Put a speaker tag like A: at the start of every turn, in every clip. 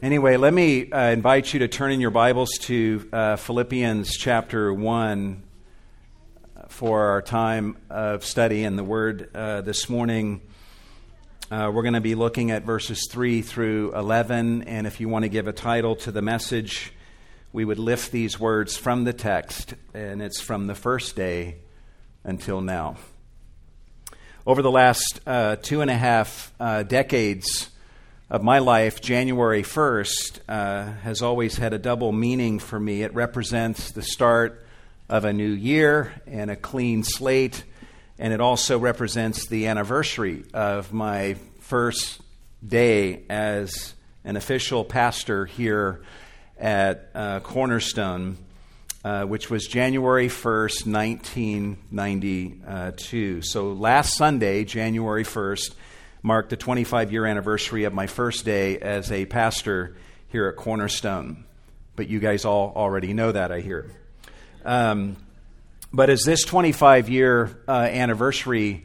A: Anyway, let me uh, invite you to turn in your Bibles to uh, Philippians chapter 1 for our time of study in the Word uh, this morning. Uh, we're going to be looking at verses 3 through 11, and if you want to give a title to the message, we would lift these words from the text, and it's from the first day until now. Over the last uh, two and a half uh, decades, of my life, January 1st, uh, has always had a double meaning for me. It represents the start of a new year and a clean slate, and it also represents the anniversary of my first day as an official pastor here at uh, Cornerstone, uh, which was January 1st, 1992. So last Sunday, January 1st, marked the 25 year anniversary of my first day as a pastor here at Cornerstone. But you guys all already know that, I hear. Um, but as this 25 year uh, anniversary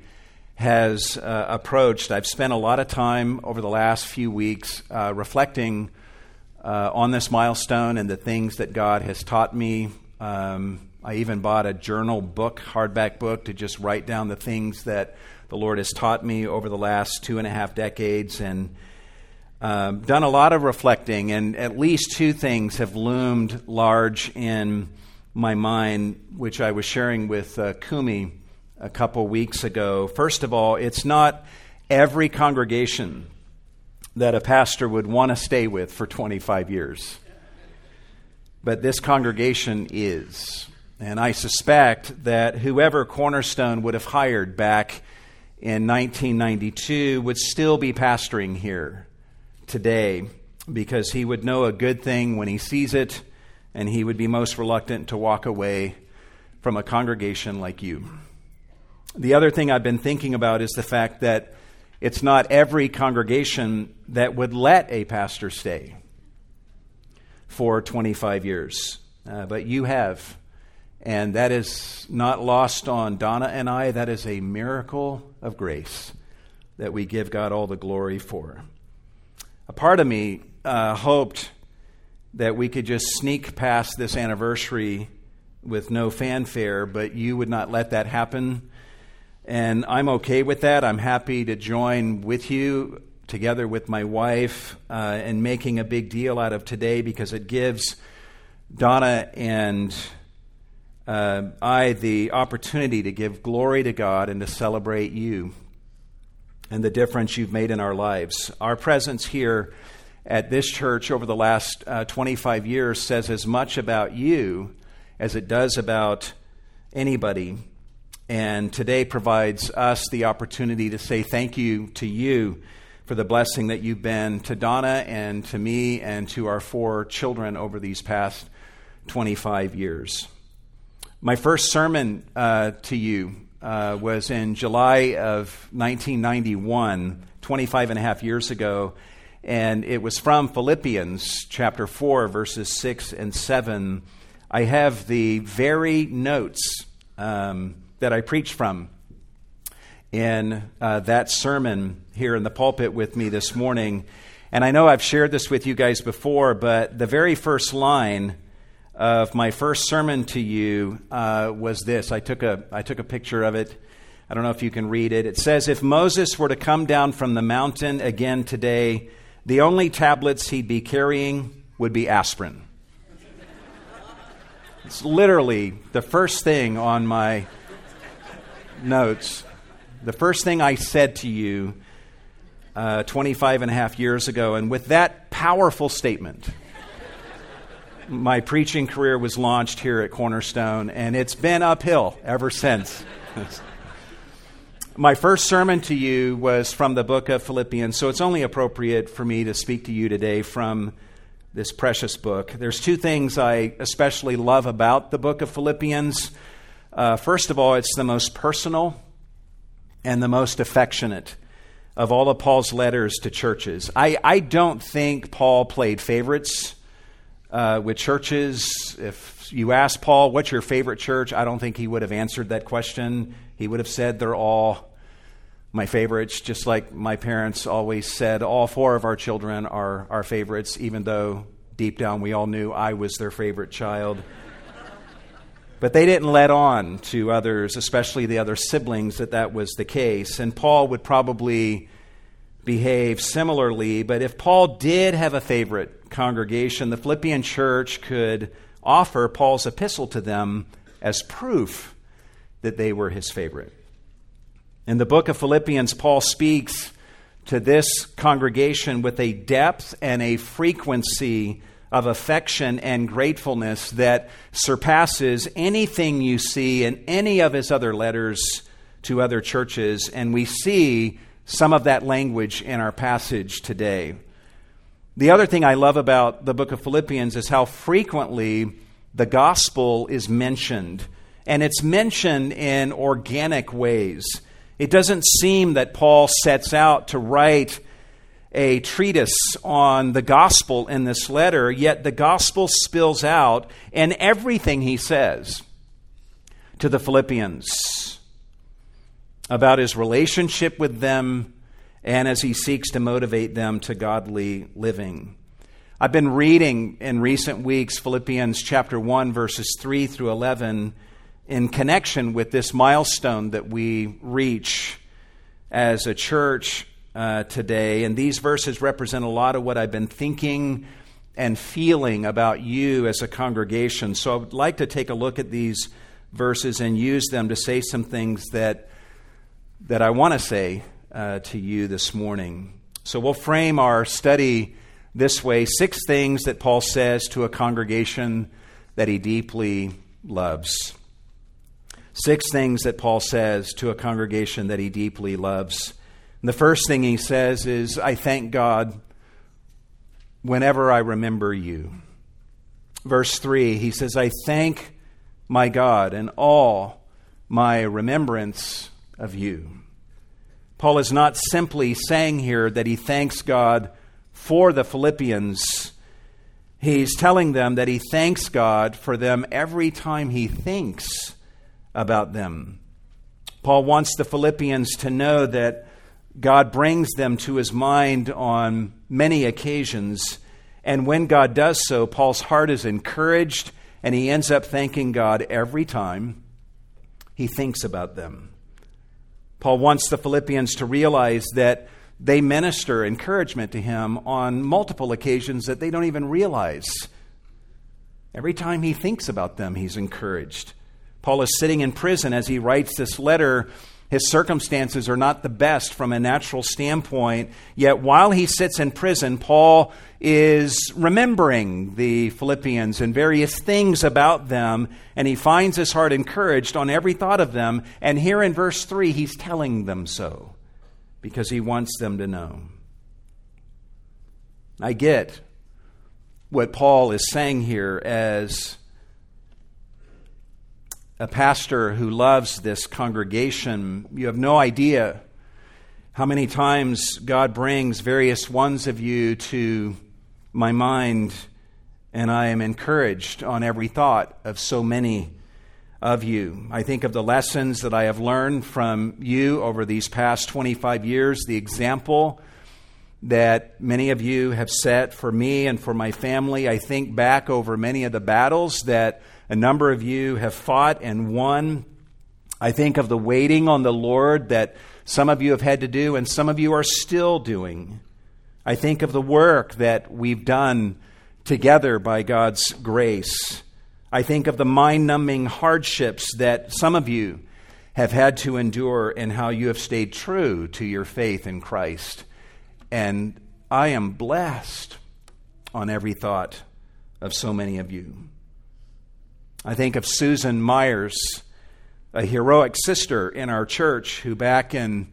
A: has uh, approached, I've spent a lot of time over the last few weeks uh, reflecting uh, on this milestone and the things that God has taught me. Um, I even bought a journal book, hardback book, to just write down the things that the Lord has taught me over the last two and a half decades and um, done a lot of reflecting, and at least two things have loomed large in my mind, which I was sharing with uh, Kumi a couple weeks ago. First of all, it's not every congregation that a pastor would want to stay with for 25 years. But this congregation is. And I suspect that whoever Cornerstone would have hired back in 1992 would still be pastoring here today because he would know a good thing when he sees it and he would be most reluctant to walk away from a congregation like you. The other thing I've been thinking about is the fact that it's not every congregation that would let a pastor stay for 25 years, uh, but you have. And that is not lost on Donna and I. That is a miracle of grace that we give God all the glory for. A part of me uh, hoped that we could just sneak past this anniversary with no fanfare, but you would not let that happen. And I'm okay with that. I'm happy to join with you, together with my wife, uh, in making a big deal out of today because it gives Donna and uh, I the opportunity to give glory to God and to celebrate you and the difference you've made in our lives. Our presence here at this church over the last uh, 25 years says as much about you as it does about anybody. And today provides us the opportunity to say thank you to you for the blessing that you've been to Donna and to me and to our four children over these past 25 years. My first sermon uh, to you uh, was in July of 1991, 25 and a half years ago, and it was from Philippians chapter 4, verses 6 and 7. I have the very notes um, that I preached from in uh, that sermon here in the pulpit with me this morning. And I know I've shared this with you guys before, but the very first line of my first sermon to you uh, was this. I took, a, I took a picture of it. I don't know if you can read it. It says If Moses were to come down from the mountain again today, the only tablets he'd be carrying would be aspirin. It's literally the first thing on my notes. The first thing I said to you uh, 25 and a half years ago. And with that powerful statement, my preaching career was launched here at Cornerstone, and it's been uphill ever since. my first sermon to you was from the book of Philippians, so it's only appropriate for me to speak to you today from this precious book. There's two things I especially love about the book of Philippians. Uh, first of all, it's the most personal and the most affectionate of all of Paul's letters to churches. I, I don't think Paul played favorites uh, with churches. If you ask Paul, what's your favorite church? I don't think he would have answered that question. He would have said they're all my favorites, just like my parents always said, all four of our children are our favorites, even though deep down we all knew I was their favorite child. but they didn't let on to others, especially the other siblings, that that was the case. And Paul would probably behave similarly. But if Paul did have a favorite congregation, the Philippian church could offer Paul's epistle to them as proof that they were his favorite. In the book of Philippians, Paul speaks to this congregation with a depth and a frequency of affection and gratefulness that surpasses anything you see in any of his other letters to other churches. And we see some of that language in our passage today. The other thing I love about the book of Philippians is how frequently the gospel is mentioned. And it's mentioned in organic ways. It doesn't seem that Paul sets out to write a treatise on the gospel in this letter, yet the gospel spills out in everything he says to the Philippians about his relationship with them and as he seeks to motivate them to godly living. I've been reading in recent weeks Philippians chapter 1, verses 3 through 11 in connection with this milestone that we reach as a church uh, today. And these verses represent a lot of what I've been thinking and feeling about you as a congregation. So I would like to take a look at these verses and use them to say some things that, that I want to say uh, to you this morning. So we'll frame our study this way six things that Paul says to a congregation that he deeply loves. Six things that Paul says to a congregation that he deeply loves. And the first thing he says is, I thank God whenever I remember you. Verse 3, he says, I thank my God in all my remembrance of you. Paul is not simply saying here that he thanks God for the Philippians. He's telling them that he thanks God for them every time he thinks about them. Paul wants the Philippians to know that God brings them to his mind on many occasions. And when God does so, Paul's heart is encouraged, and he ends up thanking God every time he thinks about them. Paul wants the Philippians to realize that they minister encouragement to him on multiple occasions that they don't even realize. Every time he thinks about them, he's encouraged. Paul is sitting in prison as he writes this letter. His circumstances are not the best from a natural standpoint. Yet while he sits in prison, Paul is remembering the Philippians and various things about them, and he finds his heart encouraged on every thought of them. And here in verse 3, he's telling them so because he wants them to know. I get what Paul is saying here as a pastor who loves this congregation, you have no idea how many times God brings various ones of you to my mind, and I am encouraged on every thought of so many of you. I think of the lessons that I have learned from you over these past 25 years, the example that many of you have set for me and for my family. I think back over many of the battles that a number of you have fought and won. I think of the waiting on the Lord that some of you have had to do and some of you are still doing. I think of the work that we've done together by God's grace. I think of the mind numbing hardships that some of you have had to endure and how you have stayed true to your faith in Christ. And I am blessed on every thought of so many of you. I think of Susan Myers, a heroic sister in our church who back in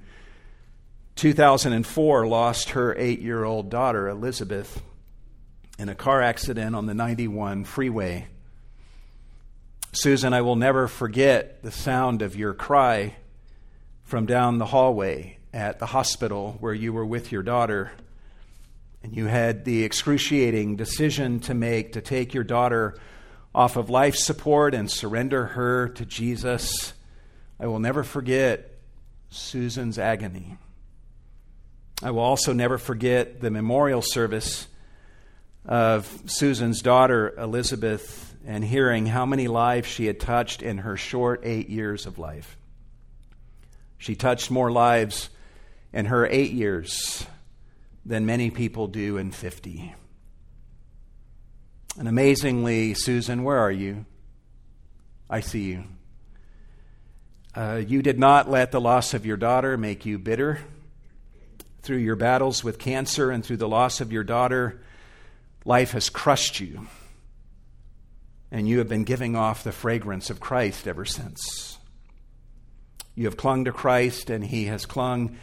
A: 2004 lost her eight year old daughter, Elizabeth, in a car accident on the 91 freeway. Susan, I will never forget the sound of your cry from down the hallway at the hospital where you were with your daughter. And you had the excruciating decision to make to take your daughter off of life support and surrender her to Jesus. I will never forget Susan's agony. I will also never forget the memorial service of Susan's daughter, Elizabeth, and hearing how many lives she had touched in her short eight years of life. She touched more lives in her eight years than many people do in 50. And amazingly, Susan, where are you? I see you. Uh, you did not let the loss of your daughter make you bitter. Through your battles with cancer and through the loss of your daughter, life has crushed you. And you have been giving off the fragrance of Christ ever since. You have clung to Christ, and He has clung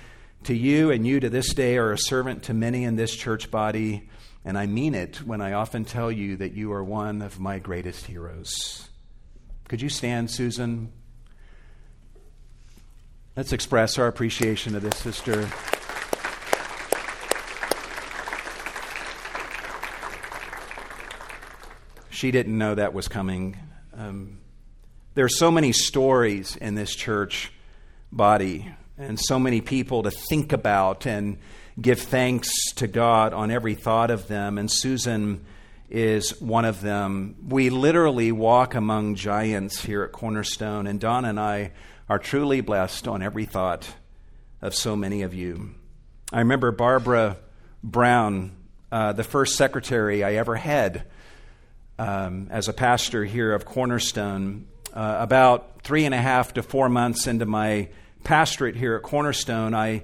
A: to you, and you to this day are a servant to many in this church body. And I mean it when I often tell you that you are one of my greatest heroes. Could you stand, Susan? Let's express our appreciation of this sister. She didn't know that was coming. Um, there are so many stories in this church body and so many people to think about and give thanks to God on every thought of them. And Susan is one of them. We literally walk among giants here at Cornerstone, and Don and I are truly blessed on every thought of so many of you. I remember Barbara Brown, uh, the first secretary I ever had um, as a pastor here of Cornerstone, uh, about three and a half to four months into my pastorate here at Cornerstone, I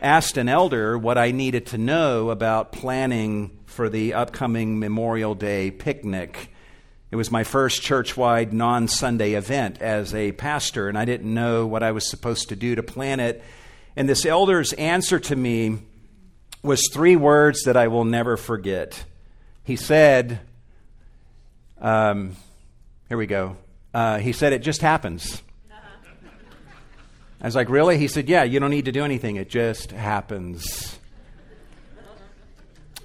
A: asked an elder what I needed to know about planning for the upcoming Memorial Day picnic. It was my first church wide non Sunday event as a pastor, and I didn't know what I was supposed to do to plan it. And this elder's answer to me was three words that I will never forget. He said, um, Here we go. Uh, he said, It just happens. I was like, Really? He said, Yeah, you don't need to do anything. It just happens.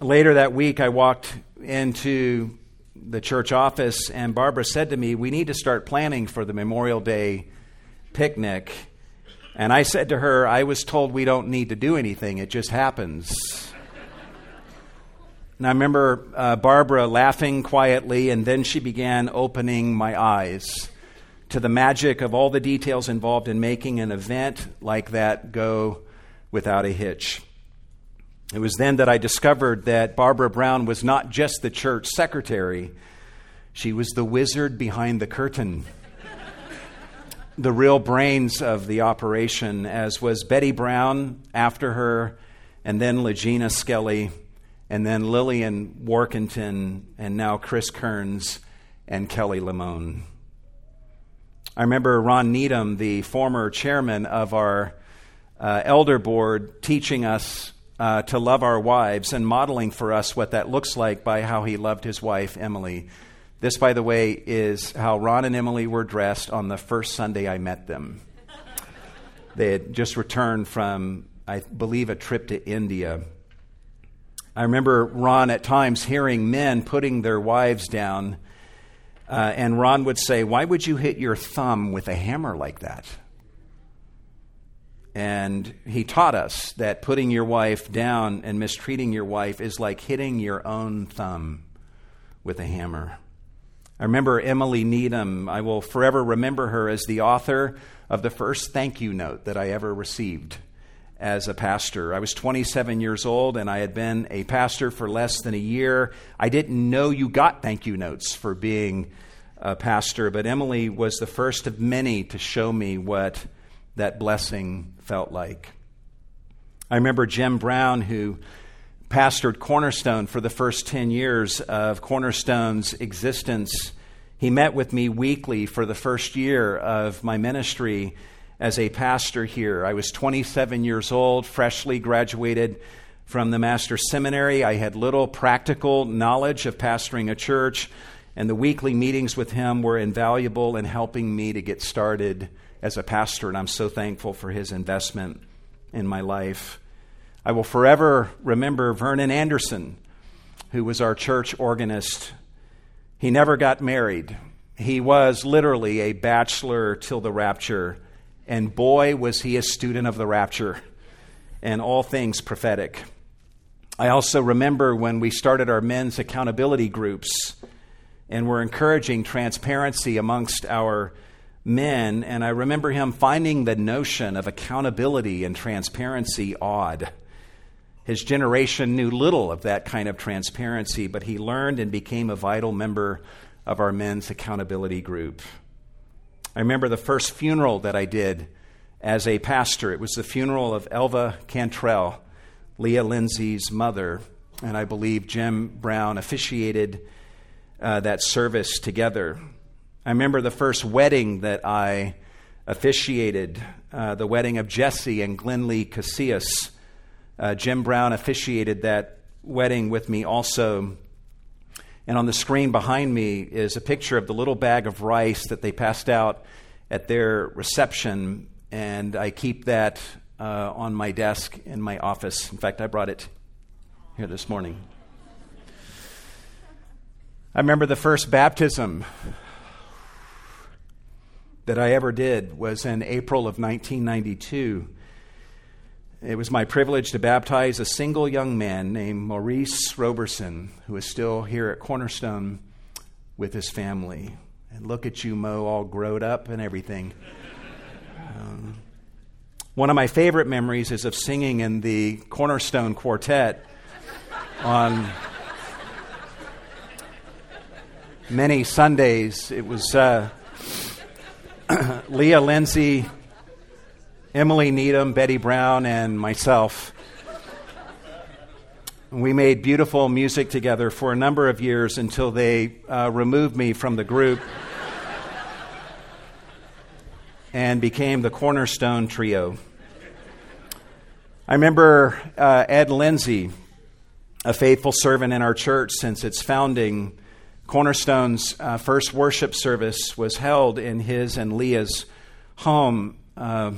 A: Later that week, I walked into the church office, and Barbara said to me, We need to start planning for the Memorial Day picnic. And I said to her, I was told we don't need to do anything, it just happens. and I remember uh, Barbara laughing quietly, and then she began opening my eyes to the magic of all the details involved in making an event like that go without a hitch. It was then that I discovered that Barbara Brown was not just the church secretary, she was the wizard behind the curtain. the real brains of the operation, as was Betty Brown after her, and then Legina Skelly, and then Lillian Workington, and now Chris Kearns and Kelly Lamone. I remember Ron Needham, the former chairman of our uh, elder board, teaching us uh, to love our wives and modeling for us what that looks like by how he loved his wife, Emily. This, by the way, is how Ron and Emily were dressed on the first Sunday I met them. they had just returned from, I believe, a trip to India. I remember Ron at times hearing men putting their wives down uh, and Ron would say, Why would you hit your thumb with a hammer like that? And he taught us that putting your wife down and mistreating your wife is like hitting your own thumb with a hammer. I remember Emily Needham. I will forever remember her as the author of the first thank you note that I ever received as a pastor. I was 27 years old and I had been a pastor for less than a year. I didn't know you got thank you notes for being a pastor, but Emily was the first of many to show me what that blessing felt like. I remember Jim Brown, who pastored Cornerstone for the first 10 years of Cornerstone's existence. He met with me weekly for the first year of my ministry as a pastor here. I was 27 years old, freshly graduated from the Master's Seminary. I had little practical knowledge of pastoring a church, and the weekly meetings with him were invaluable in helping me to get started as a pastor, and I'm so thankful for his investment in my life. I will forever remember Vernon Anderson, who was our church organist. He never got married. He was literally a bachelor till the rapture and boy, was he a student of the rapture and all things prophetic. I also remember when we started our men's accountability groups and were encouraging transparency amongst our men, and I remember him finding the notion of accountability and transparency odd. His generation knew little of that kind of transparency, but he learned and became a vital member of our men's accountability group. I remember the first funeral that I did as a pastor. It was the funeral of Elva Cantrell, Leah Lindsay's mother, and I believe Jim Brown officiated uh, that service together. I remember the first wedding that I officiated, uh, the wedding of Jesse and Glenlee Casillas. Uh, Jim Brown officiated that wedding with me also. And on the screen behind me is a picture of the little bag of rice that they passed out at their reception. And I keep that uh, on my desk in my office. In fact, I brought it here this morning. I remember the first baptism that I ever did was in April of 1992. It was my privilege to baptize a single young man named Maurice Roberson, who is still here at Cornerstone with his family. And look at you, Mo, all growed up and everything. Um, one of my favorite memories is of singing in the Cornerstone Quartet on many Sundays. It was uh, Leah Lindsay Emily Needham, Betty Brown, and myself. We made beautiful music together for a number of years until they uh, removed me from the group and became the Cornerstone Trio. I remember uh, Ed Lindsay, a faithful servant in our church since its founding. Cornerstone's uh, first worship service was held in his and Leah's home. Uh,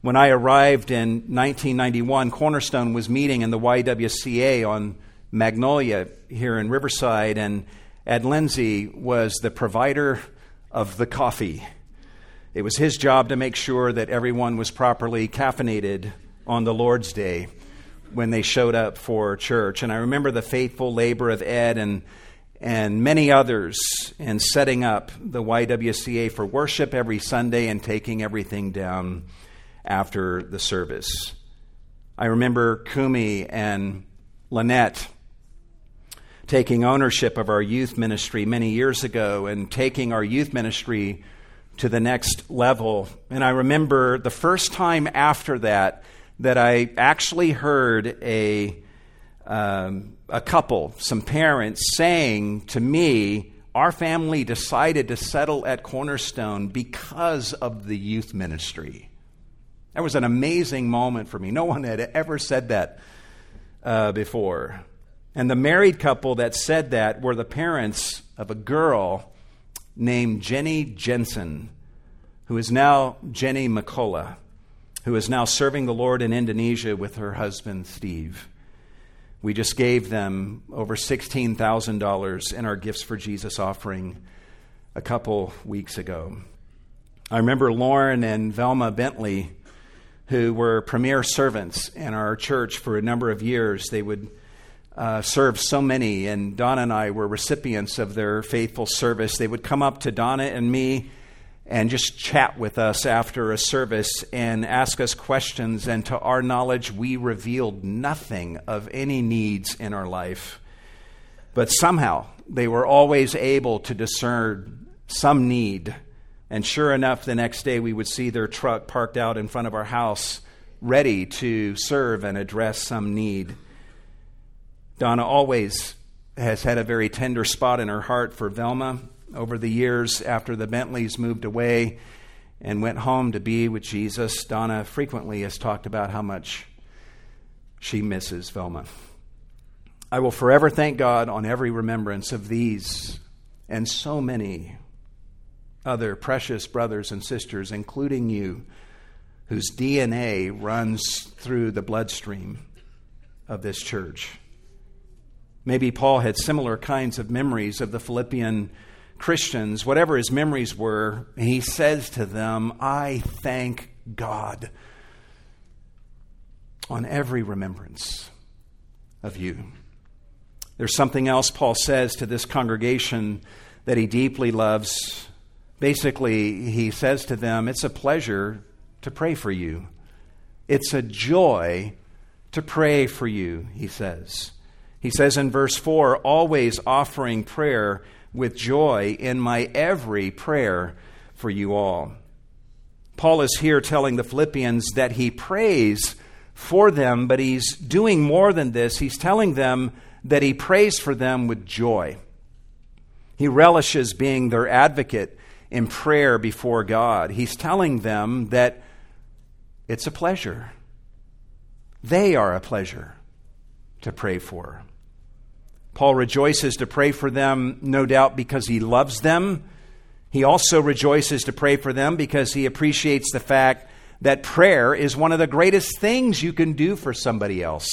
A: when I arrived in 1991, Cornerstone was meeting in the YWCA on Magnolia here in Riverside, and Ed Lindsay was the provider of the coffee. It was his job to make sure that everyone was properly caffeinated on the Lord's Day when they showed up for church. And I remember the faithful labor of Ed and and many others in setting up the YWCA for worship every Sunday and taking everything down after the service. I remember Kumi and Lynette taking ownership of our youth ministry many years ago and taking our youth ministry to the next level. And I remember the first time after that that I actually heard a, um, a couple, some parents, saying to me, Our family decided to settle at Cornerstone because of the youth ministry. That was an amazing moment for me. No one had ever said that uh, before. And the married couple that said that were the parents of a girl named Jenny Jensen, who is now Jenny McCullough, who is now serving the Lord in Indonesia with her husband, Steve. We just gave them over $16,000 in our Gifts for Jesus offering a couple weeks ago. I remember Lauren and Velma Bentley who were premier servants in our church for a number of years. They would uh, serve so many, and Donna and I were recipients of their faithful service. They would come up to Donna and me and just chat with us after a service and ask us questions. And to our knowledge, we revealed nothing of any needs in our life. But somehow, they were always able to discern some need and sure enough, the next day we would see their truck parked out in front of our house, ready to serve and address some need. Donna always has had a very tender spot in her heart for Velma. Over the years, after the Bentleys moved away and went home to be with Jesus, Donna frequently has talked about how much she misses Velma. I will forever thank God on every remembrance of these and so many other precious brothers and sisters, including you, whose DNA runs through the bloodstream of this church. Maybe Paul had similar kinds of memories of the Philippian Christians, whatever his memories were, he says to them, I thank God on every remembrance of you. There's something else Paul says to this congregation that he deeply loves. Basically, he says to them, It's a pleasure to pray for you. It's a joy to pray for you, he says. He says in verse 4 always offering prayer with joy in my every prayer for you all. Paul is here telling the Philippians that he prays for them, but he's doing more than this. He's telling them that he prays for them with joy. He relishes being their advocate in prayer before God. He's telling them that it's a pleasure. They are a pleasure to pray for. Paul rejoices to pray for them, no doubt, because he loves them. He also rejoices to pray for them because he appreciates the fact that prayer is one of the greatest things you can do for somebody else.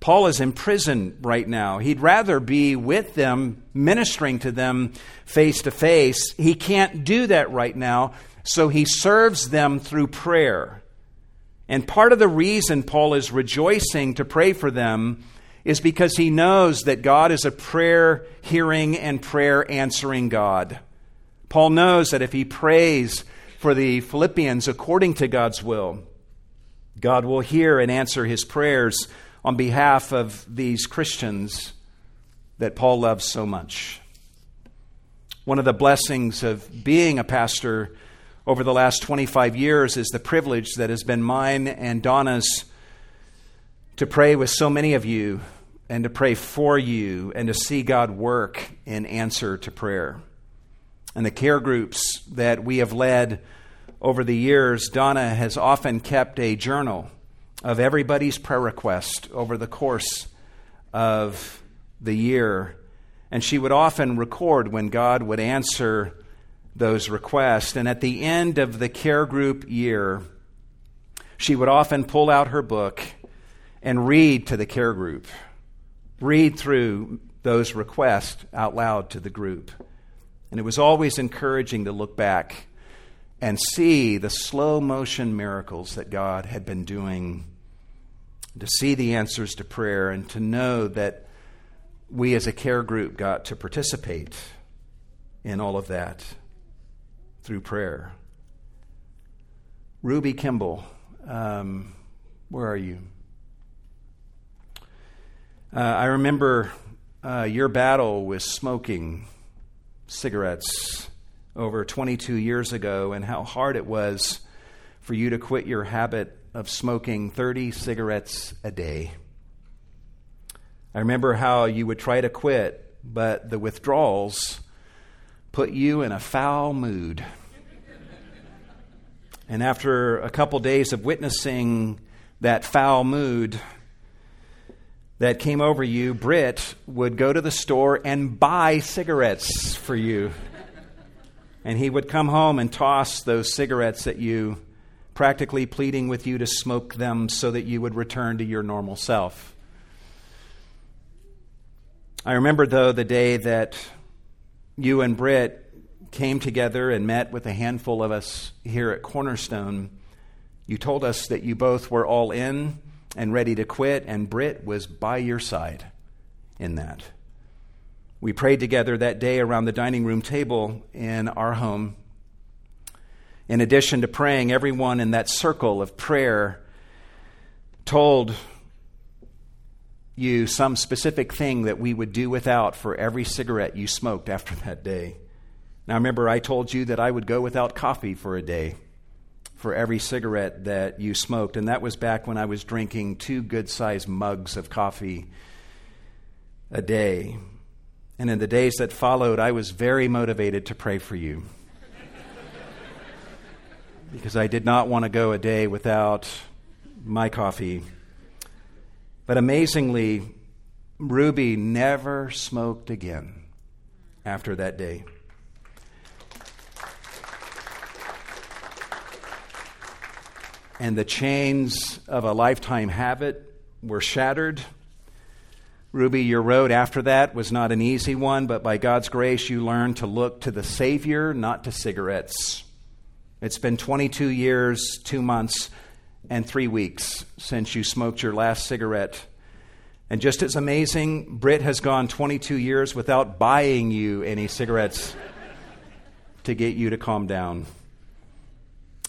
A: Paul is in prison right now. He'd rather be with them, ministering to them face to face. He can't do that right now, so he serves them through prayer. And part of the reason Paul is rejoicing to pray for them is because he knows that God is a prayer hearing and prayer answering God. Paul knows that if he prays for the Philippians according to God's will, God will hear and answer his prayers on behalf of these Christians that Paul loves so much. One of the blessings of being a pastor over the last 25 years is the privilege that has been mine and Donna's to pray with so many of you and to pray for you and to see God work in answer to prayer. And the care groups that we have led over the years, Donna has often kept a journal of everybody's prayer request over the course of the year. And she would often record when God would answer those requests. And at the end of the care group year, she would often pull out her book and read to the care group, read through those requests out loud to the group. And it was always encouraging to look back and see the slow motion miracles that God had been doing to see the answers to prayer, and to know that we as a care group got to participate in all of that through prayer. Ruby Kimball, um, where are you? Uh, I remember uh, your battle with smoking cigarettes over 22 years ago and how hard it was for you to quit your habit of smoking 30 cigarettes a day. I remember how you would try to quit, but the withdrawals put you in a foul mood. and after a couple days of witnessing that foul mood that came over you, Britt would go to the store and buy cigarettes for you. and he would come home and toss those cigarettes at you practically pleading with you to smoke them so that you would return to your normal self. I remember, though, the day that you and Britt came together and met with a handful of us here at Cornerstone. You told us that you both were all in and ready to quit, and Britt was by your side in that. We prayed together that day around the dining room table in our home in addition to praying, everyone in that circle of prayer told you some specific thing that we would do without for every cigarette you smoked after that day. Now, remember, I told you that I would go without coffee for a day for every cigarette that you smoked, and that was back when I was drinking two good sized mugs of coffee a day. And in the days that followed, I was very motivated to pray for you because I did not want to go a day without my coffee. But amazingly, Ruby never smoked again after that day. And the chains of a lifetime habit were shattered. Ruby, your road after that was not an easy one, but by God's grace, you learned to look to the Savior, not to cigarettes. It's been 22 years, two months, and three weeks since you smoked your last cigarette. And just as amazing, Britt has gone 22 years without buying you any cigarettes to get you to calm down.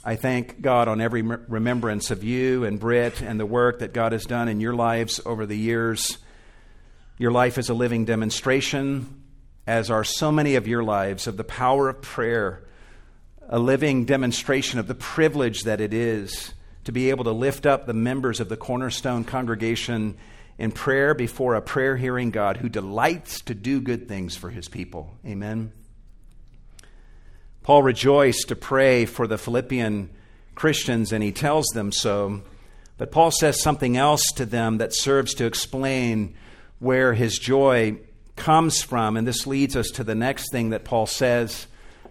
A: I thank God on every remembrance of you and Britt and the work that God has done in your lives over the years. Your life is a living demonstration, as are so many of your lives, of the power of prayer, a living demonstration of the privilege that it is to be able to lift up the members of the Cornerstone congregation in prayer before a prayer hearing God who delights to do good things for his people. Amen. Paul rejoiced to pray for the Philippian Christians, and he tells them so. But Paul says something else to them that serves to explain where his joy comes from. And this leads us to the next thing that Paul says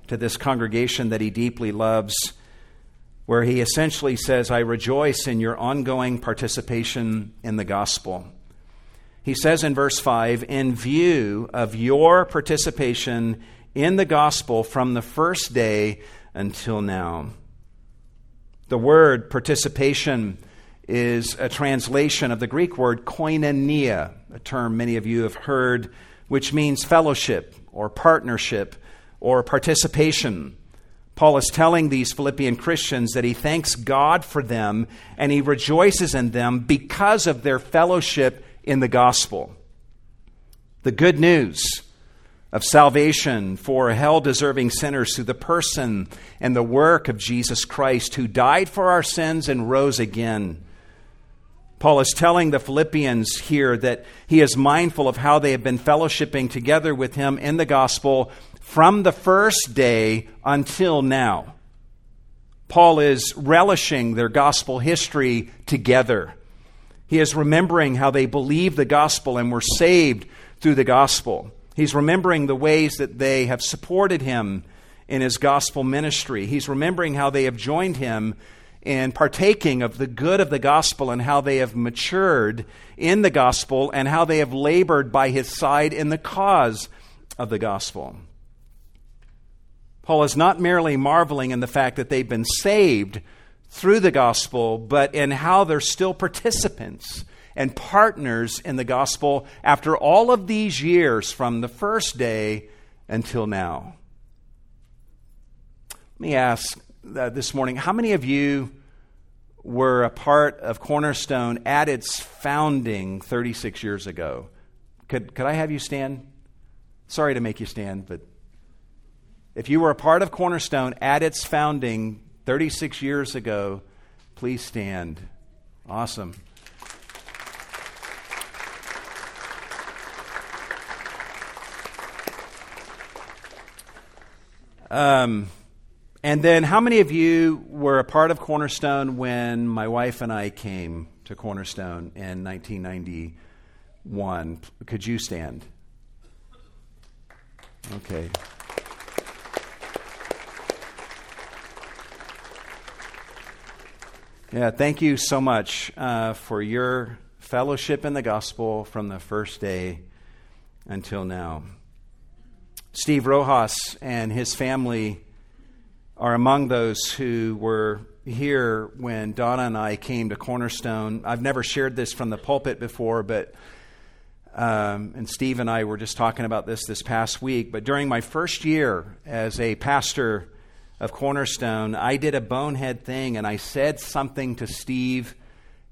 A: to this congregation that he deeply loves, where he essentially says, I rejoice in your ongoing participation in the gospel. He says in verse 5, in view of your participation in the gospel from the first day until now. The word participation is a translation of the Greek word koinonia, a term many of you have heard, which means fellowship or partnership or participation. Paul is telling these Philippian Christians that he thanks God for them and he rejoices in them because of their fellowship in the gospel. The good news of salvation for hell deserving sinners through the person and the work of Jesus Christ, who died for our sins and rose again. Paul is telling the Philippians here that he is mindful of how they have been fellowshipping together with him in the gospel from the first day until now. Paul is relishing their gospel history together. He is remembering how they believed the gospel and were saved through the gospel. He's remembering the ways that they have supported him in his gospel ministry. He's remembering how they have joined him in partaking of the good of the gospel and how they have matured in the gospel and how they have labored by his side in the cause of the gospel. Paul is not merely marveling in the fact that they've been saved through the gospel, but in how they're still participants and partners in the gospel after all of these years from the first day until now. Let me ask uh, this morning how many of you were a part of Cornerstone at its founding 36 years ago? Could, could I have you stand? Sorry to make you stand, but if you were a part of Cornerstone at its founding 36 years ago, please stand. Awesome. Um, and then, how many of you were a part of Cornerstone when my wife and I came to Cornerstone in 1991? Could you stand? Okay. Yeah, thank you so much uh, for your fellowship in the gospel from the first day until now. Steve Rojas and his family are among those who were here when Donna and I came to Cornerstone. I've never shared this from the pulpit before, but um, and Steve and I were just talking about this this past week. But during my first year as a pastor of Cornerstone, I did a bonehead thing and I said something to Steve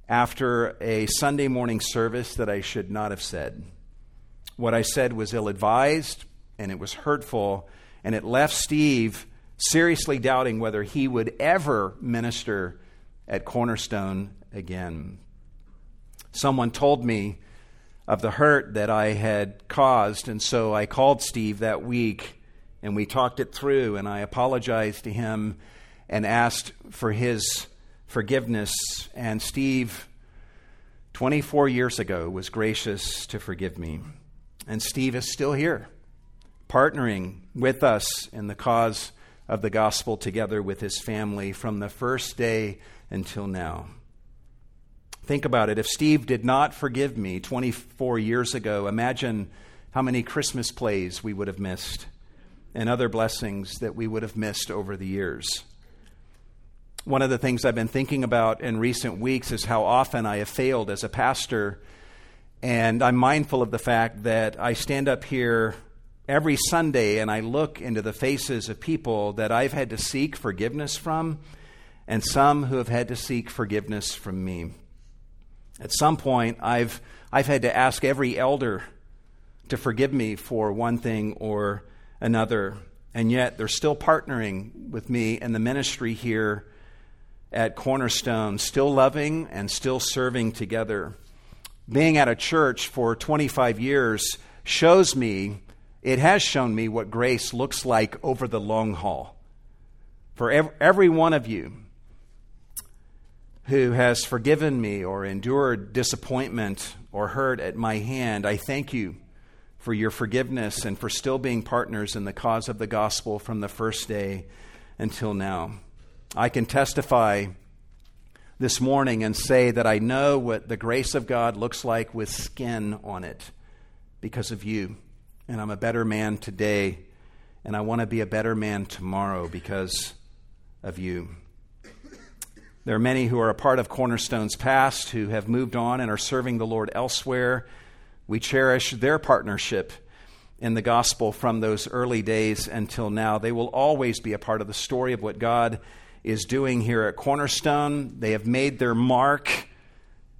A: after a Sunday morning service that I should not have said. What I said was ill advised and it was hurtful, and it left Steve seriously doubting whether he would ever minister at Cornerstone again. Someone told me of the hurt that I had caused, and so I called Steve that week and we talked it through, and I apologized to him and asked for his forgiveness. And Steve, 24 years ago, was gracious to forgive me. And Steve is still here partnering with us in the cause of the gospel together with his family from the first day until now. Think about it. If Steve did not forgive me 24 years ago, imagine how many Christmas plays we would have missed and other blessings that we would have missed over the years. One of the things I've been thinking about in recent weeks is how often I have failed as a pastor. And I'm mindful of the fact that I stand up here every Sunday and I look into the faces of people that I've had to seek forgiveness from, and some who have had to seek forgiveness from me. At some point, I've, I've had to ask every elder to forgive me for one thing or another, and yet they're still partnering with me in the ministry here at Cornerstone, still loving and still serving together. Being at a church for 25 years shows me, it has shown me what grace looks like over the long haul. For every one of you, who has forgiven me or endured disappointment or hurt at my hand, I thank you for your forgiveness and for still being partners in the cause of the gospel from the first day until now. I can testify this morning and say that I know what the grace of God looks like with skin on it because of you. And I'm a better man today, and I want to be a better man tomorrow because of you. There are many who are a part of Cornerstone's past who have moved on and are serving the Lord elsewhere. We cherish their partnership in the gospel from those early days until now. They will always be a part of the story of what God is doing here at Cornerstone. They have made their mark,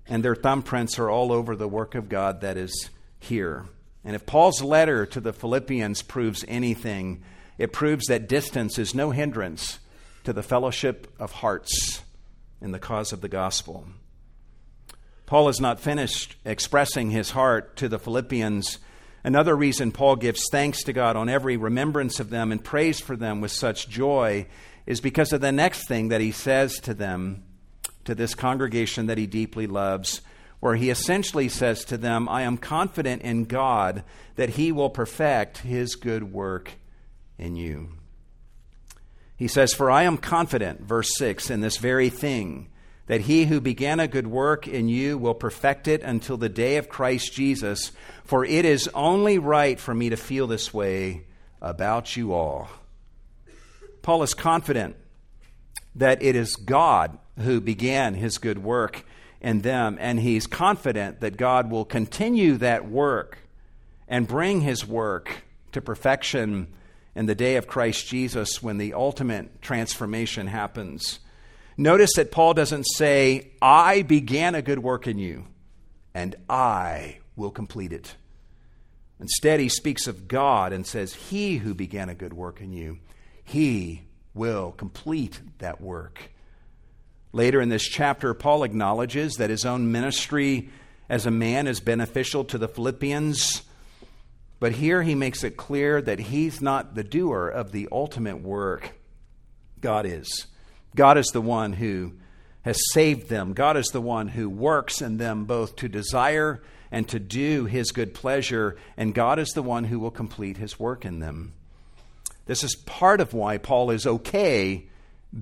A: and their thumbprints are all over the work of God that is here. And if Paul's letter to the Philippians proves anything, it proves that distance is no hindrance to the fellowship of hearts in the cause of the gospel. Paul is not finished expressing his heart to the Philippians. Another reason Paul gives thanks to God on every remembrance of them and prays for them with such joy is because of the next thing that he says to them, to this congregation that he deeply loves, where he essentially says to them, I am confident in God that he will perfect his good work in you. He says, For I am confident, verse 6, in this very thing, that he who began a good work in you will perfect it until the day of Christ Jesus. For it is only right for me to feel this way about you all. Paul is confident that it is God who began his good work in them, and he's confident that God will continue that work and bring his work to perfection in the day of Christ Jesus when the ultimate transformation happens. Notice that Paul doesn't say, I began a good work in you, and I will complete it. Instead, he speaks of God and says, He who began a good work in you, he will complete that work. Later in this chapter, Paul acknowledges that his own ministry as a man is beneficial to the Philippians but here he makes it clear that he's not the doer of the ultimate work. God is. God is the one who has saved them. God is the one who works in them both to desire and to do his good pleasure, and God is the one who will complete his work in them. This is part of why Paul is okay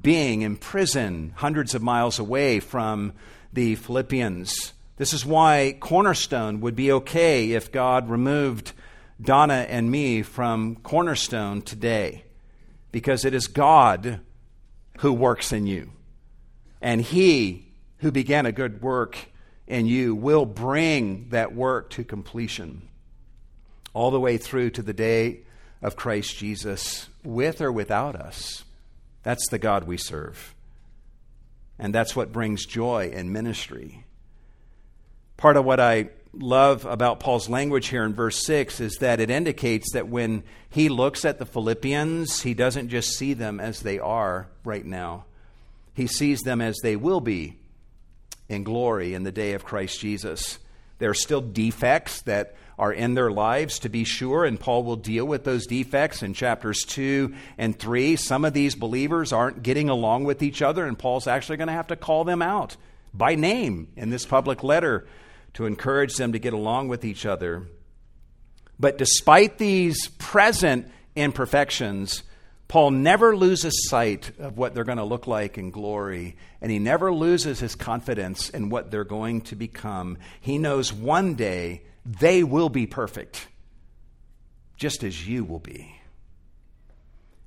A: being in prison hundreds of miles away from the Philippians. This is why Cornerstone would be okay if God removed Donna and me from Cornerstone today because it is God who works in you. And He who began a good work in you will bring that work to completion all the way through to the day of Christ Jesus, with or without us. That's the God we serve. And that's what brings joy in ministry. Part of what I love about Paul's language here in verse 6 is that it indicates that when he looks at the Philippians, he doesn't just see them as they are right now, he sees them as they will be in glory in the day of Christ Jesus. There are still defects that are in their lives, to be sure, and Paul will deal with those defects in chapters 2 and 3. Some of these believers aren't getting along with each other, and Paul's actually going to have to call them out by name in this public letter to encourage them to get along with each other. But despite these present imperfections, Paul never loses sight of what they're going to look like in glory, and he never loses his confidence in what they're going to become. He knows one day they will be perfect, just as you will be.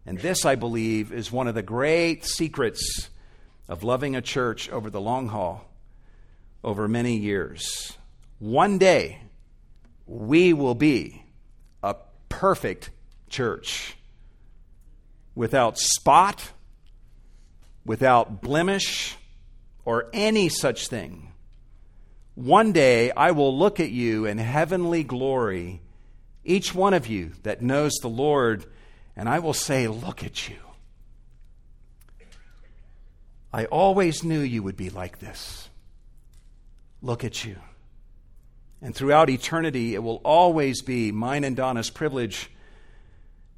A: And this, I believe, is one of the great secrets of loving a church over the long haul, over many years. One day, we will be a perfect church without spot, without blemish, or any such thing. One day I will look at you in heavenly glory, each one of you that knows the Lord, and I will say, Look at you. I always knew you would be like this. Look at you. And throughout eternity, it will always be mine and Donna's privilege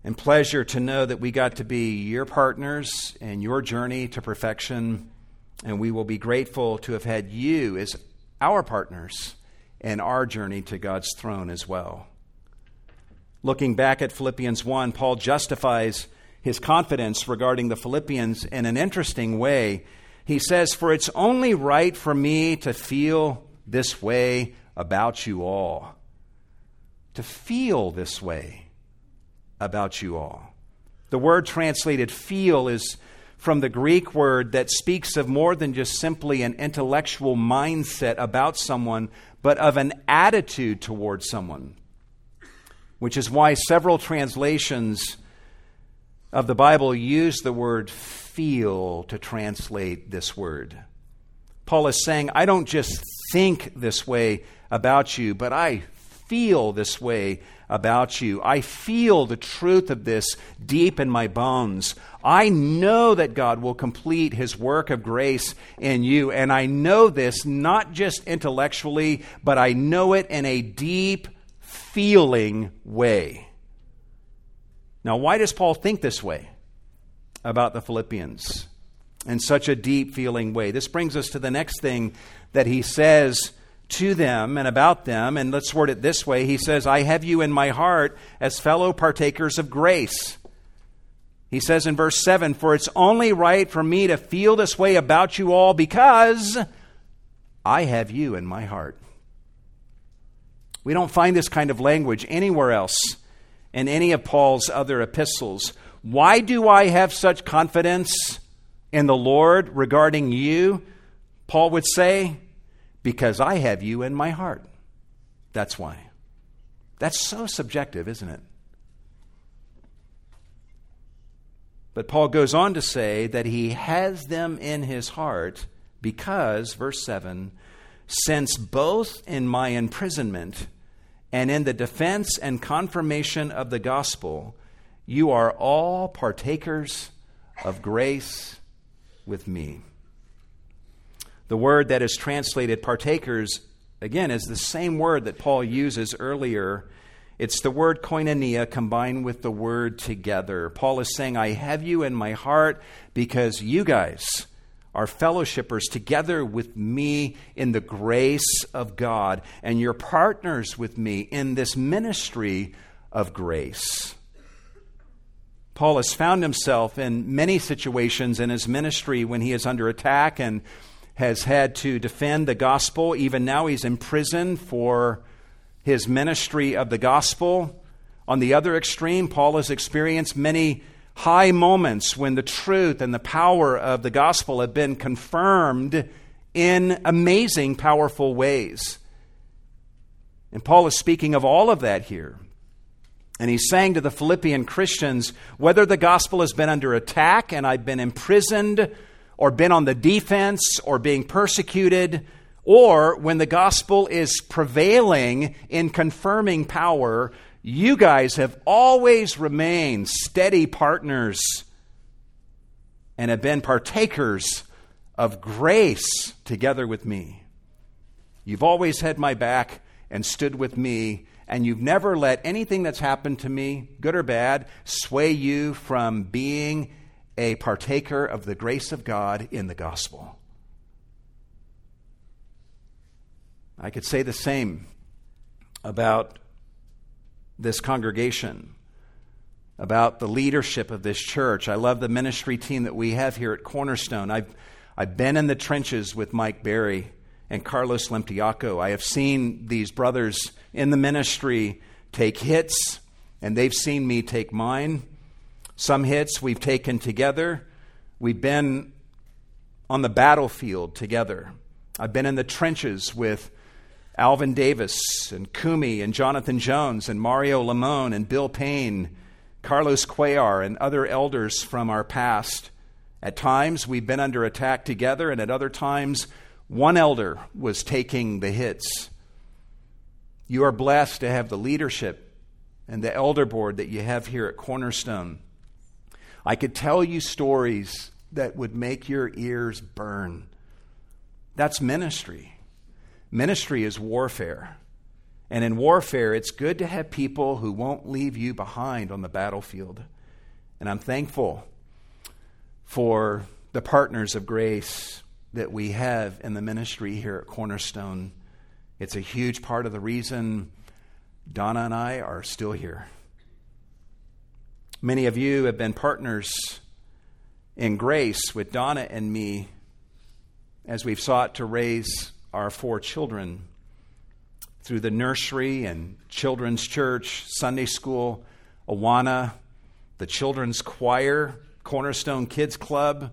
A: and pleasure to know that we got to be your partners in your journey to perfection. And we will be grateful to have had you as our partners in our journey to God's throne as well. Looking back at Philippians 1, Paul justifies his confidence regarding the Philippians in an interesting way. He says, For it's only right for me to feel this way about you all. To feel this way about you all. The word translated feel is from the Greek word that speaks of more than just simply an intellectual mindset about someone, but of an attitude towards someone. Which is why several translations of the Bible use the word feel to translate this word. Paul is saying, I don't just think this way about you, but I feel this way about you. I feel the truth of this deep in my bones. I know that God will complete his work of grace in you. And I know this not just intellectually, but I know it in a deep, feeling way. Now, why does Paul think this way about the Philippians in such a deep feeling way? This brings us to the next thing that he says to them and about them. And let's word it this way He says, I have you in my heart as fellow partakers of grace. He says in verse 7 For it's only right for me to feel this way about you all because I have you in my heart. We don't find this kind of language anywhere else in any of Paul's other epistles. Why do I have such confidence in the Lord regarding you? Paul would say, because I have you in my heart. That's why. That's so subjective, isn't it? But Paul goes on to say that he has them in his heart because, verse 7, since both in my imprisonment and in the defense and confirmation of the gospel, you are all partakers of grace with me. The word that is translated partakers, again, is the same word that Paul uses earlier. It's the word koinonia combined with the word together. Paul is saying, I have you in my heart because you guys are fellowshippers together with me in the grace of God, and you're partners with me in this ministry of grace. Paul has found himself in many situations in his ministry when he is under attack and has had to defend the gospel. Even now, he's in prison for his ministry of the gospel. On the other extreme, Paul has experienced many high moments when the truth and the power of the gospel have been confirmed in amazing, powerful ways. And Paul is speaking of all of that here. And he's saying to the Philippian Christians whether the gospel has been under attack and I've been imprisoned or been on the defense or being persecuted, or when the gospel is prevailing in confirming power, you guys have always remained steady partners and have been partakers of grace together with me. You've always had my back and stood with me, and you've never let anything that's happened to me, good or bad, sway you from being a partaker of the grace of God in the gospel. I could say the same about this congregation. about the leadership of this church. I love the ministry team that we have here at Cornerstone. I've, I've been in the trenches with Mike Berry and Carlos Limtiaco. I have seen these brothers in the ministry take hits, and they've seen me take mine. Some hits we've taken together. We've been on the battlefield together. I've been in the trenches with Alvin Davis and Kumi and Jonathan Jones and Mario Lamone and Bill Payne, Carlos Cuellar, and other elders from our past. At times, we've been under attack together, and at other times, one elder was taking the hits. You are blessed to have the leadership and the elder board that you have here at Cornerstone. I could tell you stories that would make your ears burn. That's ministry. Ministry is warfare. And in warfare, it's good to have people who won't leave you behind on the battlefield. And I'm thankful for the partners of grace that we have in the ministry here at Cornerstone. It's a huge part of the reason Donna and I are still here. Many of you have been partners in grace with Donna and me as we've sought to raise our four children through the nursery and children's church, Sunday school, Awana, the children's choir, Cornerstone Kids Club,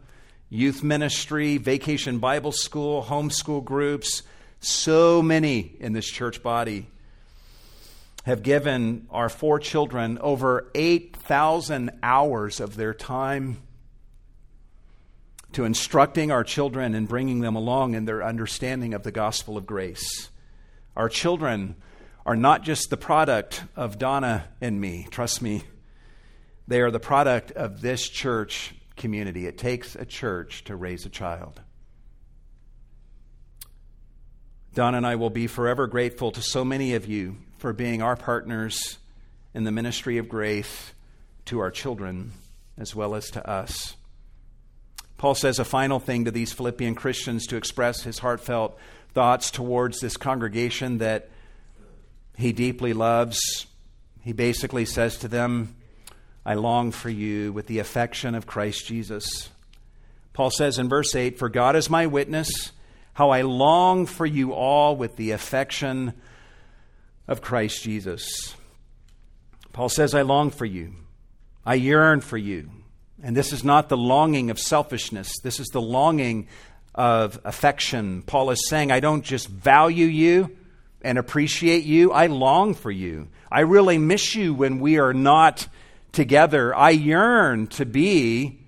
A: youth ministry, vacation Bible school, homeschool groups. So many in this church body have given our four children over 8,000 hours of their time to instructing our children and bringing them along in their understanding of the gospel of grace. Our children are not just the product of Donna and me, trust me. They are the product of this church community. It takes a church to raise a child. Don and I will be forever grateful to so many of you for being our partners in the ministry of grace to our children as well as to us. Paul says a final thing to these Philippian Christians to express his heartfelt thoughts towards this congregation that he deeply loves. He basically says to them, I long for you with the affection of Christ Jesus. Paul says in verse 8, For God is my witness, how I long for you all with the affection of Christ Jesus. Paul says, I long for you. I yearn for you. And this is not the longing of selfishness, this is the longing of affection. Paul is saying, I don't just value you and appreciate you, I long for you. I really miss you when we are not together. I yearn to be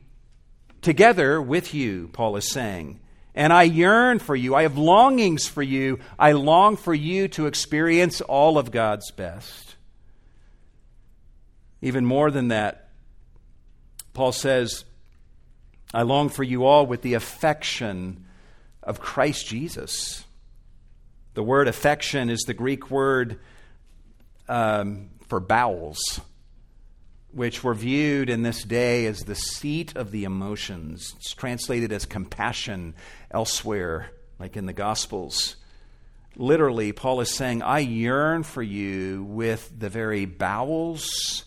A: together with you, Paul is saying. And I yearn for you. I have longings for you. I long for you to experience all of God's best. Even more than that, Paul says, I long for you all with the affection of Christ Jesus. The word affection is the Greek word um, for bowels which were viewed in this day as the seat of the emotions. It's translated as compassion elsewhere, like in the Gospels. Literally, Paul is saying, I yearn for you with the very bowels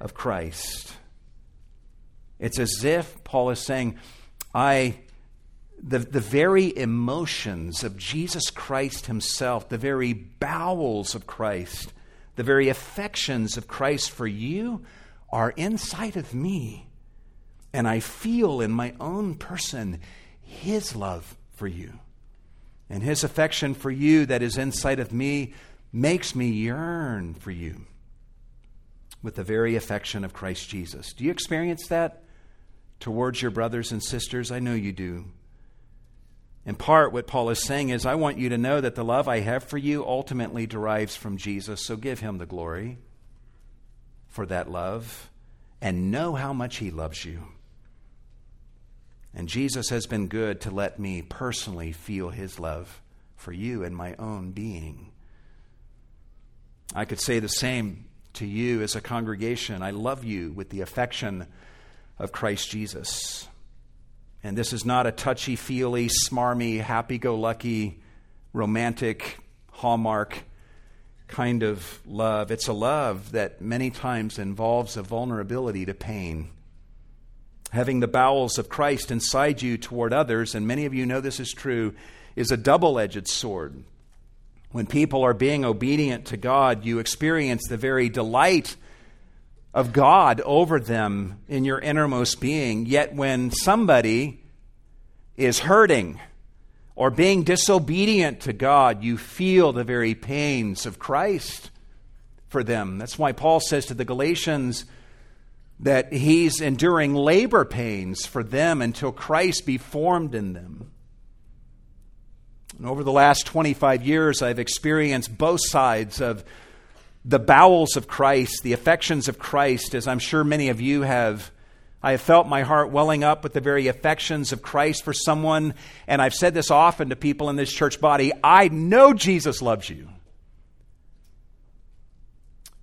A: of Christ. It's as if Paul is saying, I the, the very emotions of Jesus Christ Himself, the very bowels of Christ, the very affections of Christ for you are inside of me. And I feel in my own person His love for you. And His affection for you that is inside of me makes me yearn for you with the very affection of Christ Jesus. Do you experience that towards your brothers and sisters? I know you do. In part, what Paul is saying is, I want you to know that the love I have for you ultimately derives from Jesus, so give him the glory for that love and know how much he loves you. And Jesus has been good to let me personally feel his love for you in my own being. I could say the same to you as a congregation. I love you with the affection of Christ Jesus. And this is not a touchy feely, smarmy, happy go lucky, romantic, hallmark kind of love. It's a love that many times involves a vulnerability to pain. Having the bowels of Christ inside you toward others, and many of you know this is true, is a double edged sword. When people are being obedient to God, you experience the very delight of God over them in your innermost being. Yet when somebody is hurting or being disobedient to God, you feel the very pains of Christ for them. That's why Paul says to the Galatians that he's enduring labor pains for them until Christ be formed in them. And over the last 25 years, I've experienced both sides of the bowels of Christ, the affections of Christ, as I'm sure many of you have. I have felt my heart welling up with the very affections of Christ for someone, and I've said this often to people in this church body I know Jesus loves you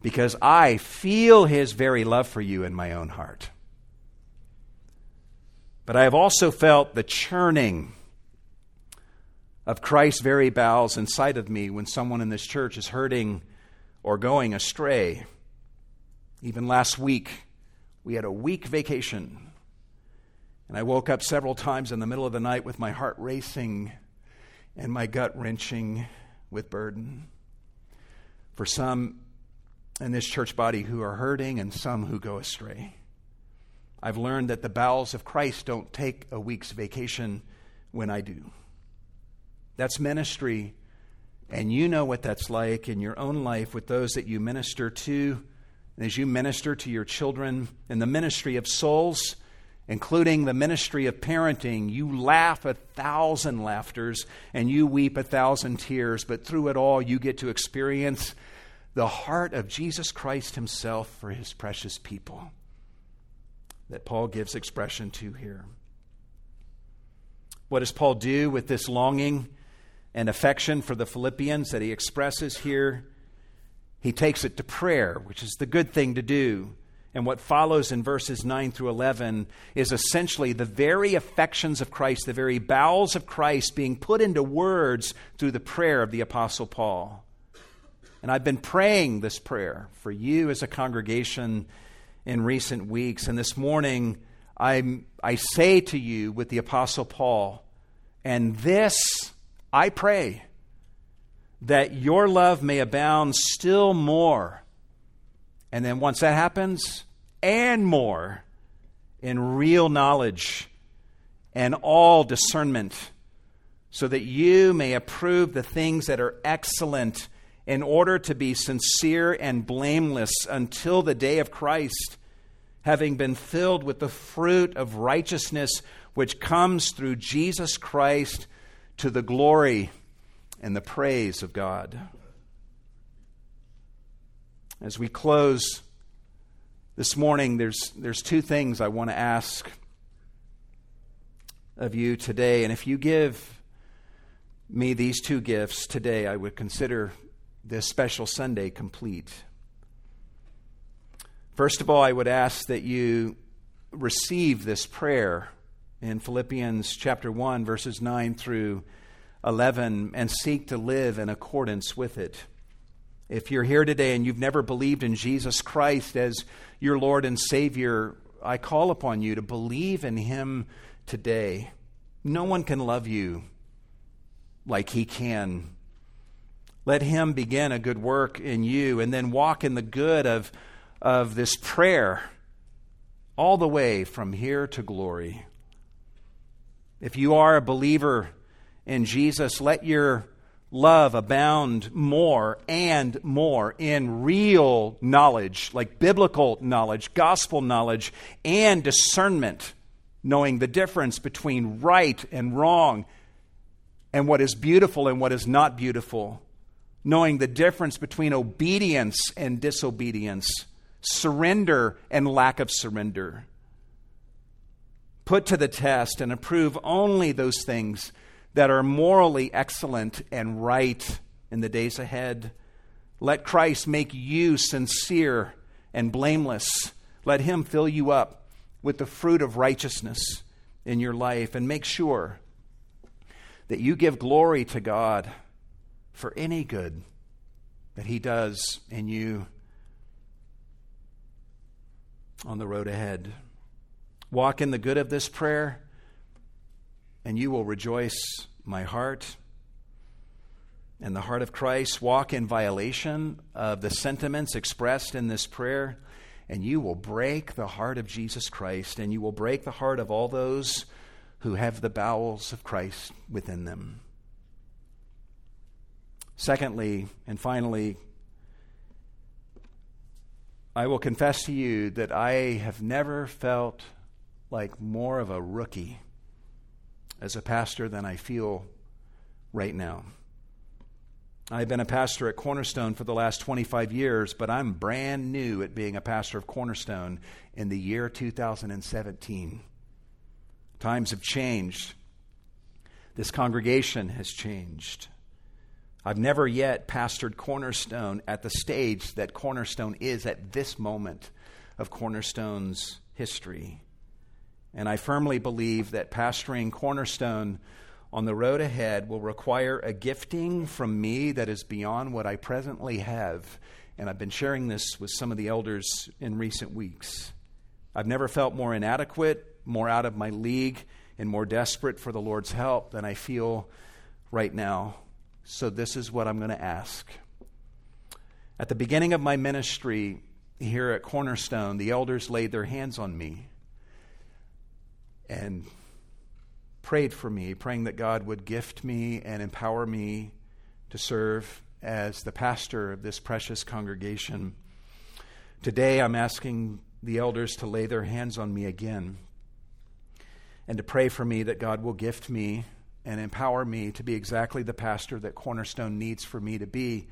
A: because I feel his very love for you in my own heart. But I have also felt the churning of Christ's very bowels inside of me when someone in this church is hurting or going astray. Even last week, we had a week vacation. And I woke up several times in the middle of the night with my heart racing and my gut wrenching with burden. For some in this church body who are hurting and some who go astray. I've learned that the bowels of Christ don't take a week's vacation when I do. That's ministry and you know what that's like in your own life with those that you minister to, and as you minister to your children in the ministry of souls, including the ministry of parenting. You laugh a thousand laughters and you weep a thousand tears, but through it all, you get to experience the heart of Jesus Christ Himself for His precious people that Paul gives expression to here. What does Paul do with this longing? And affection for the Philippians that he expresses here, he takes it to prayer, which is the good thing to do. And what follows in verses 9 through 11 is essentially the very affections of Christ, the very bowels of Christ being put into words through the prayer of the Apostle Paul. And I've been praying this prayer for you as a congregation in recent weeks. And this morning, i I say to you with the Apostle Paul, and this I pray that your love may abound still more. And then once that happens, and more in real knowledge and all discernment, so that you may approve the things that are excellent in order to be sincere and blameless until the day of Christ, having been filled with the fruit of righteousness which comes through Jesus Christ to the glory and the praise of God. As we close this morning, there's, there's two things I want to ask of you today. And if you give me these two gifts today, I would consider this special Sunday complete. First of all, I would ask that you receive this prayer in Philippians chapter 1, verses 9 through 11, and seek to live in accordance with it. If you're here today and you've never believed in Jesus Christ as your Lord and Savior, I call upon you to believe in Him today. No one can love you like He can. Let Him begin a good work in you and then walk in the good of, of this prayer all the way from here to glory. If you are a believer in Jesus, let your love abound more and more in real knowledge, like biblical knowledge, gospel knowledge, and discernment, knowing the difference between right and wrong, and what is beautiful and what is not beautiful, knowing the difference between obedience and disobedience, surrender and lack of surrender put to the test and approve only those things that are morally excellent and right in the days ahead. Let Christ make you sincere and blameless. Let Him fill you up with the fruit of righteousness in your life and make sure that you give glory to God for any good that He does in you on the road ahead. Walk in the good of this prayer, and you will rejoice my heart and the heart of Christ. Walk in violation of the sentiments expressed in this prayer, and you will break the heart of Jesus Christ, and you will break the heart of all those who have the bowels of Christ within them. Secondly, and finally, I will confess to you that I have never felt like more of a rookie as a pastor than I feel right now. I've been a pastor at Cornerstone for the last 25 years, but I'm brand new at being a pastor of Cornerstone in the year 2017. Times have changed. This congregation has changed. I've never yet pastored Cornerstone at the stage that Cornerstone is at this moment of Cornerstone's history. And I firmly believe that pastoring Cornerstone on the road ahead will require a gifting from me that is beyond what I presently have. And I've been sharing this with some of the elders in recent weeks. I've never felt more inadequate, more out of my league, and more desperate for the Lord's help than I feel right now. So, this is what I'm going to ask. At the beginning of my ministry here at Cornerstone, the elders laid their hands on me and prayed for me, praying that God would gift me and empower me to serve as the pastor of this precious congregation. Today, I'm asking the elders to lay their hands on me again and to pray for me that God will gift me and empower me to be exactly the pastor that Cornerstone needs for me to be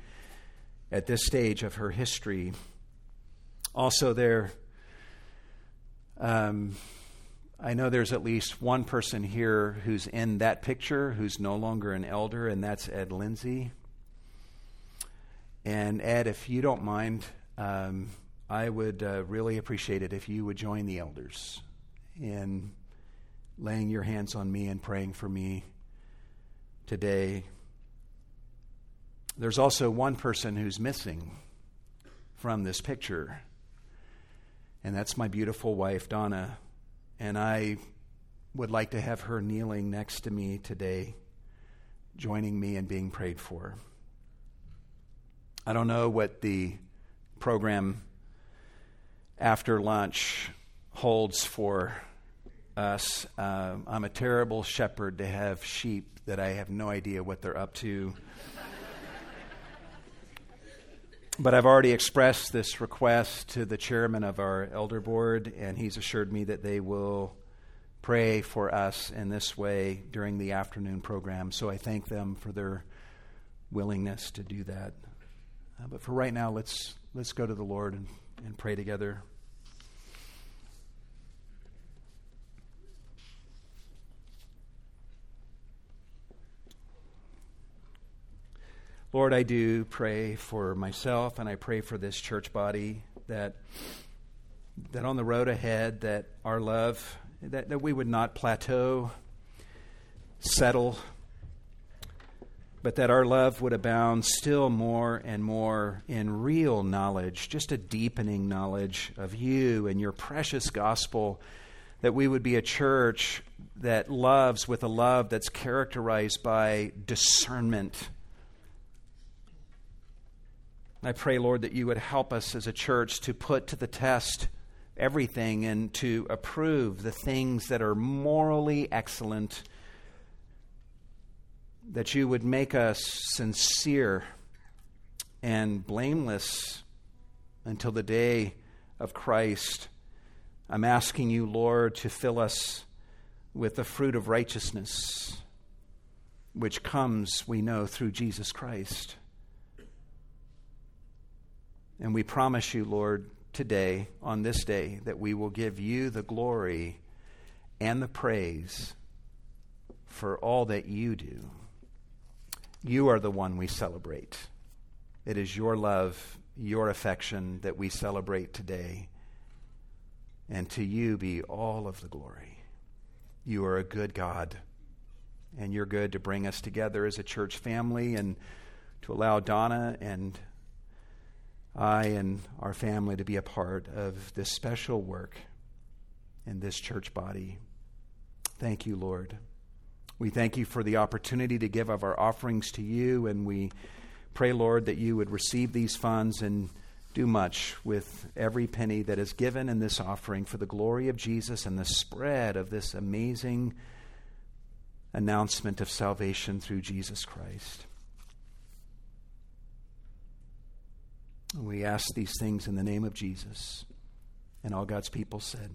A: at this stage of her history. Also, there, um, I know there's at least one person here who's in that picture who's no longer an elder, and that's Ed Lindsay. And Ed, if you don't mind, um, I would uh, really appreciate it if you would join the elders in laying your hands on me and praying for me today. There's also one person who's missing from this picture, and that's my beautiful wife, Donna. And I would like to have her kneeling next to me today, joining me in being prayed for. I don't know what the program after lunch holds for us. Um, I'm a terrible shepherd to have sheep that I have no idea what they're up to. But I've already expressed this request to the chairman of our elder board, and he's assured me that they will pray for us in this way during the afternoon program. So I thank them for their willingness to do that. Uh, but for right now, let's let's go to the Lord and, and pray together. Lord, I do pray for myself and I pray for this church body that that on the road ahead that our love that, that we would not plateau, settle, but that our love would abound still more and more in real knowledge, just a deepening knowledge of you and your precious gospel, that we would be a church that loves with a love that's characterized by discernment I pray, Lord, that you would help us as a church to put to the test everything and to approve the things that are morally excellent, that you would make us sincere and blameless until the day of Christ. I'm asking you, Lord, to fill us with the fruit of righteousness, which comes, we know, through Jesus Christ. And we promise you, Lord, today, on this day, that we will give you the glory and the praise for all that you do. You are the one we celebrate. It is your love, your affection that we celebrate today. And to you be all of the glory. You are a good God, and you're good to bring us together as a church family and to allow Donna and I and our family to be a part of this special work in this church body. Thank you, Lord. We thank you for the opportunity to give of our offerings to you, and we pray, Lord, that you would receive these funds and do much with every penny that is given in this offering for the glory of Jesus and the spread of this amazing announcement of salvation through Jesus Christ. We ask these things in the name of Jesus. And all God's people said,